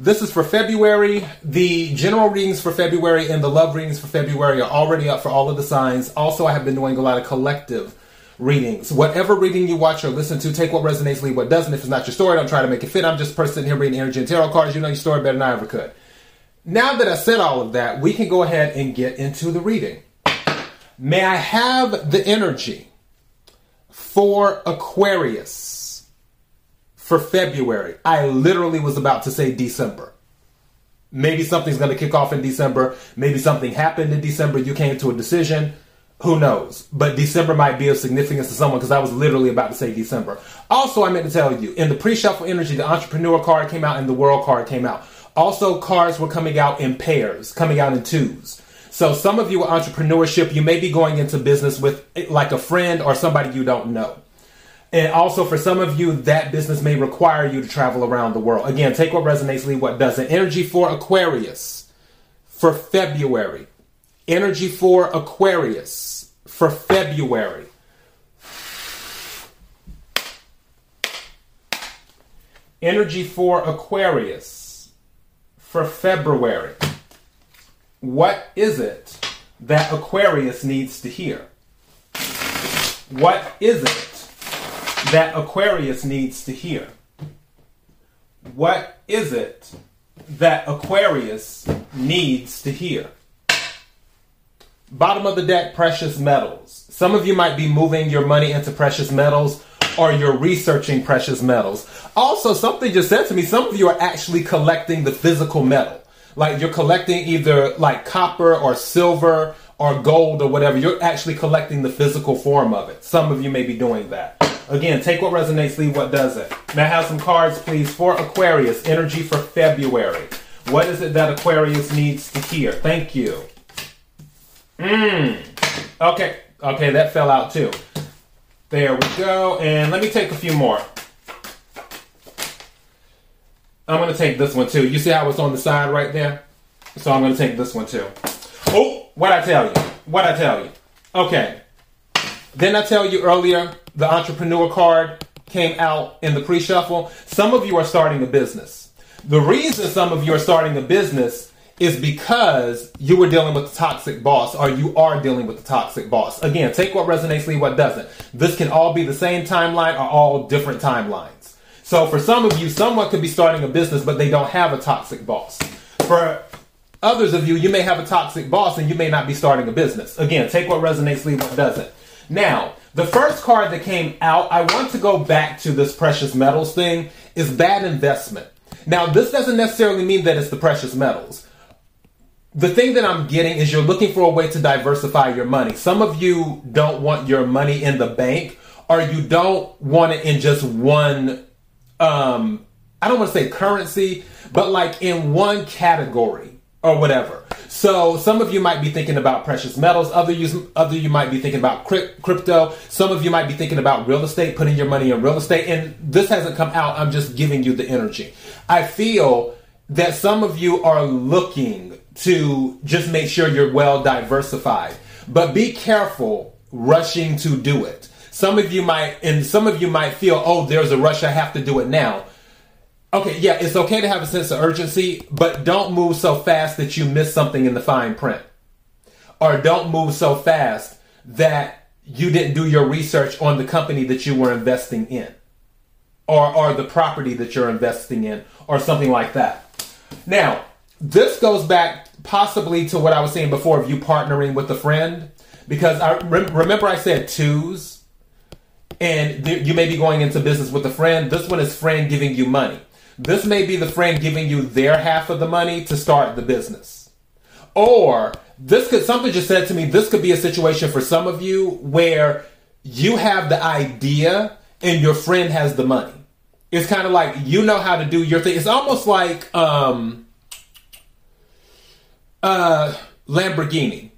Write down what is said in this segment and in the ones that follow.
this is for February. The general readings for February and the love readings for February are already up for all of the signs. Also, I have been doing a lot of collective readings. Whatever reading you watch or listen to, take what resonates, leave what doesn't. If it's not your story, don't try to make it fit. I'm just person here reading energy and tarot cards. You know your story better than I ever could. Now that I said all of that, we can go ahead and get into the reading. May I have the energy for Aquarius? For February. I literally was about to say December. Maybe something's going to kick off in December. Maybe something happened in December. You came to a decision. Who knows? But December might be of significance to someone because I was literally about to say December. Also, I meant to tell you in the pre shuffle energy, the entrepreneur card came out and the world card came out. Also, cards were coming out in pairs, coming out in twos. So, some of you are entrepreneurship, you may be going into business with like a friend or somebody you don't know. And also, for some of you, that business may require you to travel around the world. Again, take what resonates, leave what doesn't. Energy for Aquarius for February. Energy for Aquarius for February. Energy for Aquarius for February. What is it that Aquarius needs to hear? What is it that Aquarius needs to hear? What is it that Aquarius needs to hear? Bottom of the deck, precious metals. Some of you might be moving your money into precious metals or you're researching precious metals. Also, something just said to me, some of you are actually collecting the physical metal. Like you're collecting either like copper or silver or gold or whatever. You're actually collecting the physical form of it. Some of you may be doing that. Again, take what resonates, leave what doesn't. May I have some cards, please, for Aquarius, energy for February. What is it that Aquarius needs to hear? Thank you. Mmm. Okay. Okay, that fell out too. There we go. And let me take a few more. I'm going to take this one too. You see how it's on the side right there? So I'm going to take this one too. Oh, what I tell you? What I tell you? Okay. Didn't I tell you earlier the entrepreneur card came out in the pre shuffle? Some of you are starting a business. The reason some of you are starting a business is because you were dealing with a toxic boss or you are dealing with a toxic boss. Again, take what resonates, leave what doesn't. This can all be the same timeline or all different timelines. So for some of you, someone could be starting a business, but they don't have a toxic boss. For others of you, you may have a toxic boss and you may not be starting a business. Again, take what resonates, leave what doesn't. Now, the first card that came out, I want to go back to this precious metals thing, is bad investment. Now, this doesn't necessarily mean that it's the precious metals. The thing that I'm getting is you're looking for a way to diversify your money. Some of you don't want your money in the bank, or you don't want it in just one, um, I don't want to say currency, but like in one category or whatever. So some of you might be thinking about precious metals. Other you, other you might be thinking about crypto. Some of you might be thinking about real estate, putting your money in real estate. And this hasn't come out. I'm just giving you the energy. I feel that some of you are looking to just make sure you're well diversified, but be careful rushing to do it. Some of you might, and some of you might feel, oh, there's a rush. I have to do it now. Okay, yeah, it's okay to have a sense of urgency, but don't move so fast that you miss something in the fine print. Or don't move so fast that you didn't do your research on the company that you were investing in. Or, or the property that you're investing in, or something like that. Now, this goes back possibly to what I was saying before of you partnering with a friend. Because I remember I said twos, and th- you may be going into business with a friend. This one is friend giving you money. This may be the friend giving you their half of the money to start the business. Or this could, something just said to me, this could be a situation for some of you where you have the idea and your friend has the money. It's kind of like you know how to do your thing. It's almost like um, uh, Lamborghini.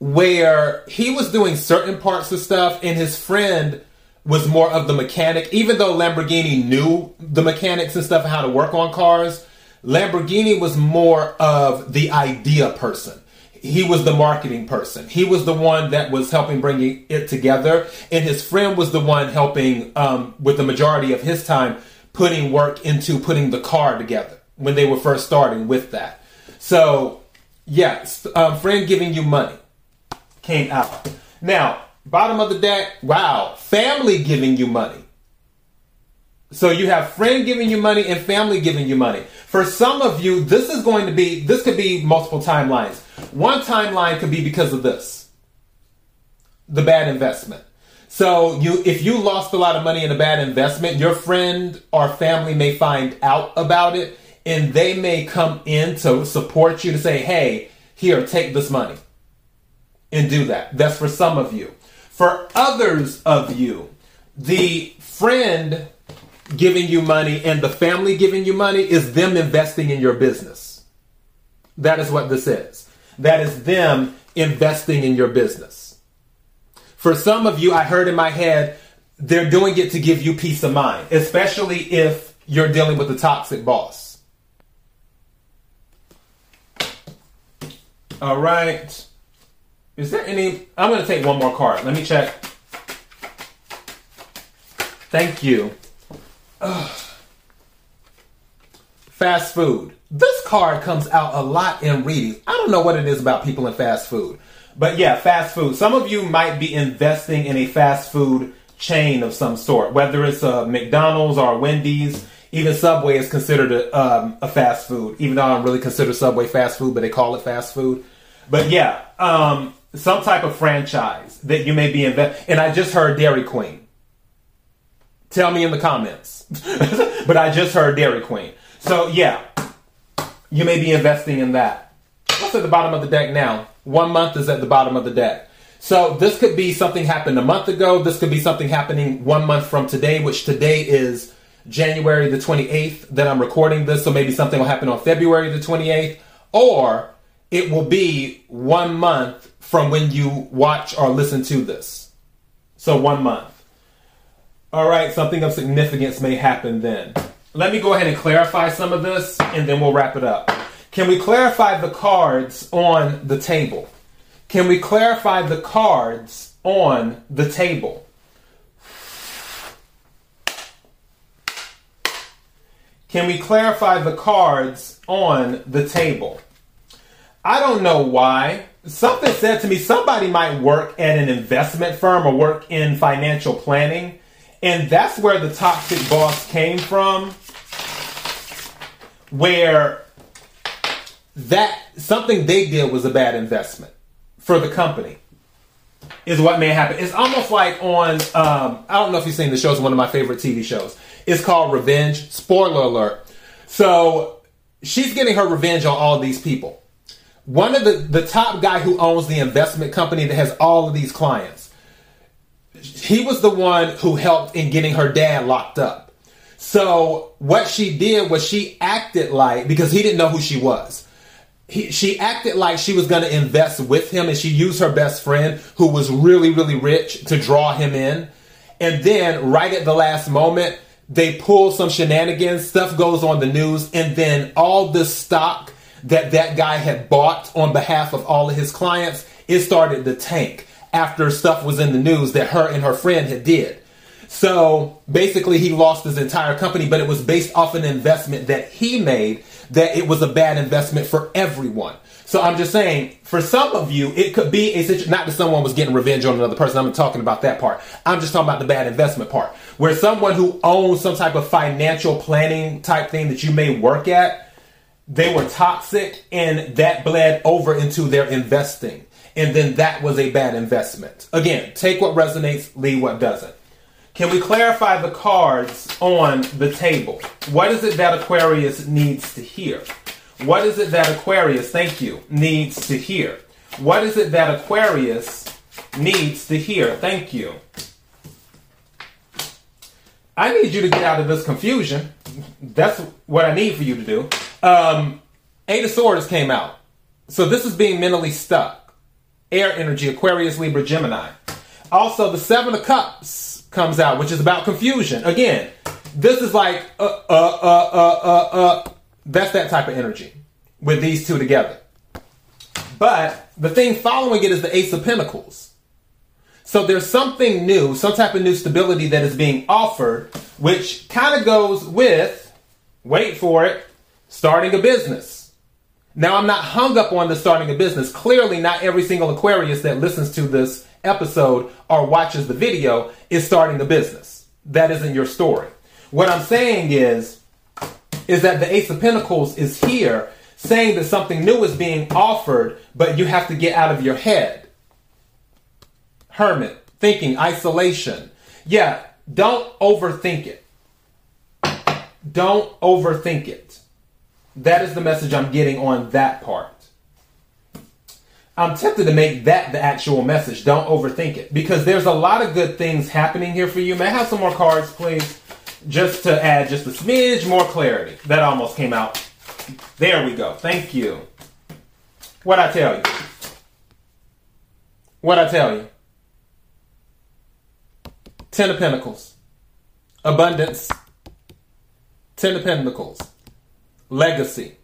where he was doing certain parts of stuff and his friend was more of the mechanic. Even though Lamborghini knew the mechanics and stuff how to work on cars, Lamborghini was more of the idea person. He was the marketing person. He was the one that was helping bring it together, and his friend was the one helping um, with the majority of his time putting work into putting the car together when they were first starting with that. So, yes, um, friend giving you money came out. Now, bottom of the deck, wow, family giving you money. So you have friend giving you money and family giving you money. For some of you, this is going to be, this could be multiple timelines. One timeline could be because of this. The bad investment. So you, if you lost a lot of money in a bad investment, your friend or family may find out about it and they may come in to support you to say, hey, here, take this money and do that. That's for some of you. For others of you, the friend giving you money and the family giving you money is them investing in your business. That is what this is. That is them investing in your business. For some of you, I heard in my head, they're doing it to give you peace of mind, especially if you're dealing with a toxic boss. All right. Is there any? I'm going to take one more card. Let me check. Thank you. Ugh. Fast food. This card comes out a lot in readings. I don't know what it is about people in fast food. But yeah, fast food. Some of you might be investing in a fast food chain of some sort, whether it's a McDonald's or Wendy's. Even Subway is considered a, um, a fast food, even though I don't really consider Subway fast food, but they call it fast food. But yeah, um, some type of franchise that you may be investing. And I just heard Dairy Queen. Tell me in the comments. but I just heard Dairy Queen. So yeah, you may be investing in that. What's at the bottom of the deck now? One month is at the bottom of the deck. So this could be something happened a month ago. This could be something happening one month from today, which today is January the 28th that I'm recording this. So maybe something will happen on February the 28th. Or it will be one month from when you watch or listen to this. So one month. All right, something of significance may happen then. Let me go ahead and clarify some of this and then we'll wrap it up. Can we clarify the cards on the table? Can we clarify the cards on the table? Can we clarify the cards on the table? I don't know why. Something said to me somebody might work at an investment firm or work in financial planning. And that's where the toxic boss came from. Where that something they did was a bad investment for the company is what may happen. It's almost like on um, I don't know if you've seen the show. It's one of my favorite TV shows. It's called Revenge. Spoiler alert. So she's getting her revenge on all these people one of the the top guy who owns the investment company that has all of these clients he was the one who helped in getting her dad locked up. So what she did was she acted like because he didn't know who she was. He, she acted like she was going to invest with him and she used her best friend who was really really rich to draw him in. And then right at the last moment they pull some shenanigans stuff goes on the news and then all this stock that that guy had bought on behalf of all of his clients, it started to tank after stuff was in the news that her and her friend had did. So basically, he lost his entire company, but it was based off an investment that he made that it was a bad investment for everyone. So I'm just saying, for some of you, it could be a situation, not that someone was getting revenge on another person. I'm talking about that part. I'm just talking about the bad investment part. Where someone who owns some type of financial planning type thing that you may work at, they were toxic and that bled over into their investing. And then that was a bad investment. Again, take what resonates, leave what doesn't. Can we clarify the cards on the table? What is it that Aquarius needs to hear? What is it that Aquarius, thank you, needs to hear? What is it that Aquarius needs to hear? Thank you. I need you to get out of this confusion. That's what I need for you to do. Um, Eight of Swords came out. So this is being mentally stuck. air energy, Aquarius, Libra, Gemini. Also, the Seven of Cups comes out, which is about confusion. Again, this is like, uh, uh, uh, uh, uh, uh. That's that type of energy with these two together. But the thing following it is the Ace of Pentacles. So there's something new, some type of new stability that is being offered, which kind of goes with, wait for it, starting a business. Now, I'm not hung up on the starting a business. Clearly, not every single Aquarius that listens to this episode or watches the video is starting a business. That isn't your story. What I'm saying is, is that the Ace of Pentacles is here saying that something new is being offered, but you have to get out of your head. Hermit, thinking, isolation. Yeah, don't overthink it. Don't overthink it. That is the message I'm getting on that part. I'm tempted to make that the actual message. Don't overthink it. Because there's a lot of good things happening here for you. May I have some more cards, please? Just to add just a smidge more clarity. That almost came out. There we go. Thank you. What I tell you? What I tell you? Ten of Pentacles. Abundance. Ten of Pentacles. Legacy.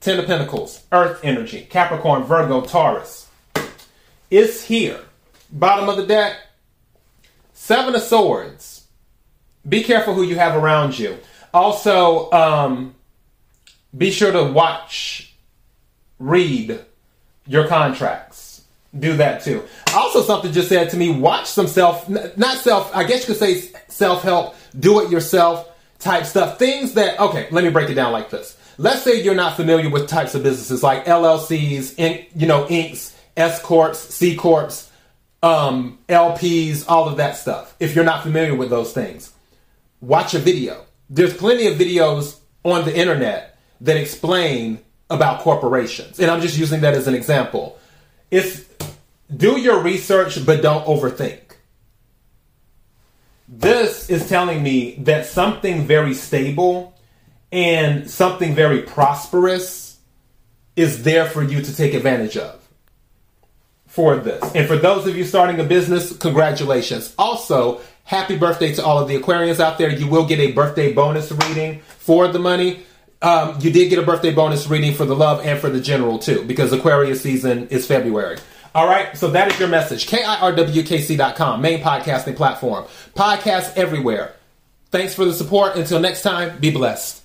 Ten of Pentacles, Earth energy, Capricorn, Virgo, Taurus. It's here. Bottom of the deck, Seven of Swords. Be careful who you have around you. Also, um, be sure to watch, read your contracts. Do that too. Also, something just said to me watch some self, not self, I guess you could say self help, do it yourself type stuff. Things that, okay, let me break it down like this let's say you're not familiar with types of businesses like LLCs, in, you know, Incs, S corps, C corps, um, LPs, all of that stuff. If you're not familiar with those things, watch a video. There's plenty of videos on the internet that explain about corporations, and I'm just using that as an example. It's do your research, but don't overthink. This is telling me that something very stable and something very prosperous is there for you to take advantage of for this. And for those of you starting a business, congratulations. Also, happy birthday to all of the Aquarians out there. You will get a birthday bonus reading for the money. Um, you did get a birthday bonus reading for the love and for the general too, because Aquarius season is February. All right, so that is your message. KIRWKC.com, main podcasting platform. Podcasts everywhere. Thanks for the support. Until next time, be blessed.